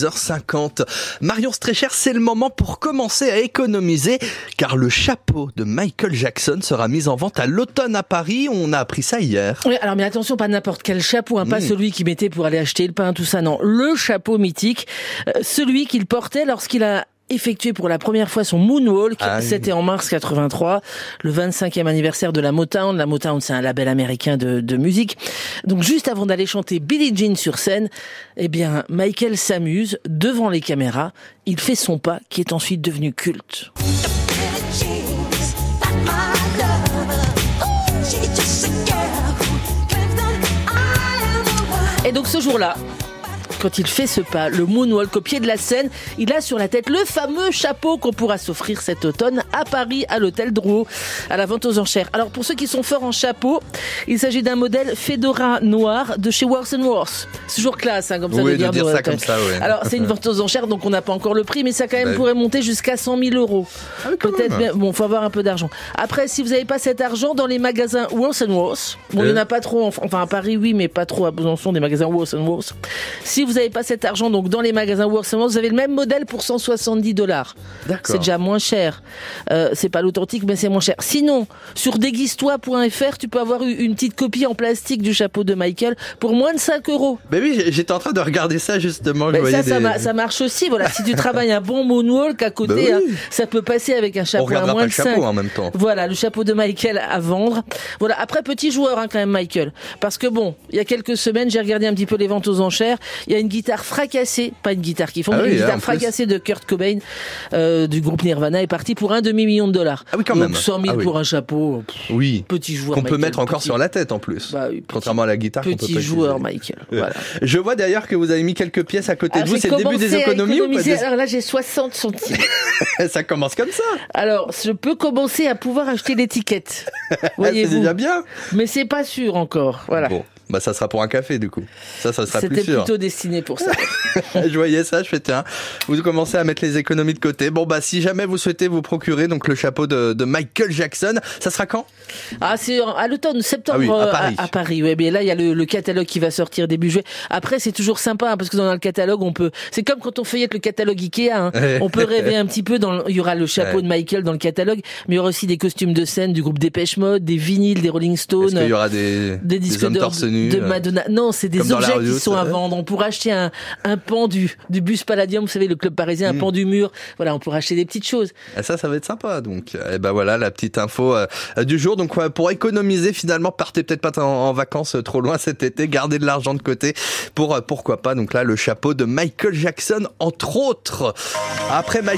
h 50 Marion Strécher, c'est le moment pour commencer à économiser car le chapeau de Michael Jackson sera mis en vente à l'automne à Paris. On a appris ça hier. Oui, alors mais attention, pas n'importe quel chapeau, hein, pas Mm. celui qu'il mettait pour aller acheter le pain, tout ça, non. Le chapeau mythique, euh, celui qu'il portait lorsqu'il a effectué pour la première fois son moonwalk, Ah oui. c'était en mars 83, le 25e anniversaire de la Motown. La Motown, c'est un label américain de, de musique. Donc juste avant d'aller chanter Billie Jean sur scène, eh bien, Michael s'amuse devant les caméras. Il fait son pas qui est ensuite devenu culte. Et donc ce jour-là, quand il fait ce pas, le moonwalk au pied de la scène, il a sur la tête le fameux chapeau qu'on pourra s'offrir cet automne à Paris, à l'hôtel Drouot, à la vente aux enchères. Alors pour ceux qui sont forts en chapeau, il s'agit d'un modèle Fedora noir de chez Worth Worth. C'est toujours classe, hein, comme ça Oui, de de dire. dire de- ça comme ça, ouais. Alors c'est une vente aux enchères, donc on n'a pas encore le prix, mais ça quand même Bah pourrait monter jusqu'à 100 000 euros. Ah Peut-être bien. Bon, faut avoir un peu d'argent. Après, si vous n'avez pas cet argent dans les magasins Worth Worth, bon, il n'y en Euh. a pas trop, en- enfin à Paris, oui, mais pas trop à Besançon, des magasins Worth Worth. Si vous n'avez pas cet argent, donc dans les magasins Worth, vous avez le même modèle pour 170 dollars. D'accord. C'est déjà moins cher. Euh, c'est pas l'authentique, mais c'est moins cher. Sinon, sur déguise-toi.fr, tu peux avoir une petite copie en plastique du chapeau de Michael pour moins de 5 euros. Ben oui, j'étais en train de regarder ça justement. voyais ça, ça, des- ma- ça marche aussi. Voilà, si tu travailles un bon moonwalk à côté, oui. hein, ça peut passer avec un On chapeau à moins pas de le chapeau 5. en même temps. Voilà, le chapeau de Michael à vendre. Voilà, après petit joueur hein, quand même Michael, parce que bon, il y a quelques semaines, j'ai regardé un petit peu les ventes aux enchères. Il y a une guitare fracassée, pas une guitare qui font, Ah oui, une guitare fracassée de Kurt Cobain euh, du groupe Nirvana est partie pour un demi million de dollars. Ah oui, quand Donc même. 100 000 Ah oui. pour un chapeau, pff, Oui. petit joueur. Qu'on peut mettre encore petit- sur la tête en plus. Bah oui, petit- Contrairement à la guitare. peut Petit joueur. Michael. Voilà. Je vois d'ailleurs que vous avez mis quelques pièces à côté Alors, de vous. C'est le début des économies ou pas des- Alors là, j'ai 60 centimes. Ça commence comme ça. Alors, je peux commencer à pouvoir acheter l'étiquette. Voyez-vous. déjà bien. Mais c'est pas sûr encore. Voilà. Bon, bah ça sera pour un café du coup. Ça, ça sera C'était plus sûr. plutôt destiné pour ça. je voyais ça, je fais tiens, vous commencez à mettre les économies de côté. Bon bah si jamais vous souhaitez vous procurer donc le chapeau de, de Michael Jackson, ça sera quand? Ah, c'est à l'automne, septembre, Ah oui, à euh, Paris. à, Paris. Ouais, mais là, il y a le, le catalogue qui va sortir début juillet. Après, c'est toujours sympa, hein, parce que dans le catalogue, on peut, c'est comme quand on feuillette le catalogue Ikea, hein. on peut rêver un petit peu dans, le- il y aura le chapeau Ouais. de Michael dans le catalogue, mais il y aura aussi des costumes de scène du groupe Dépêche Mode, des vinyles, des Rolling Stones. qu'il y aura des, des disques d'or torse nu de euh, Madonna. Non, c'est des objets qui sont à vendre. On pourra acheter un, un pan du, du bus Palladium, vous savez, le club parisien, un Mm. pan du mur. Voilà, on pourra acheter des petites choses. Et ça, ça va être sympa. Donc, et ben voilà la petite info euh, du jour. Donc, pour économiser, finalement, partez peut-être pas en, en vacances euh, trop loin cet été. Gardez de l'argent de côté pour pourquoi pas. Donc là, le chapeau de Michael Jackson, entre autres. Après Michael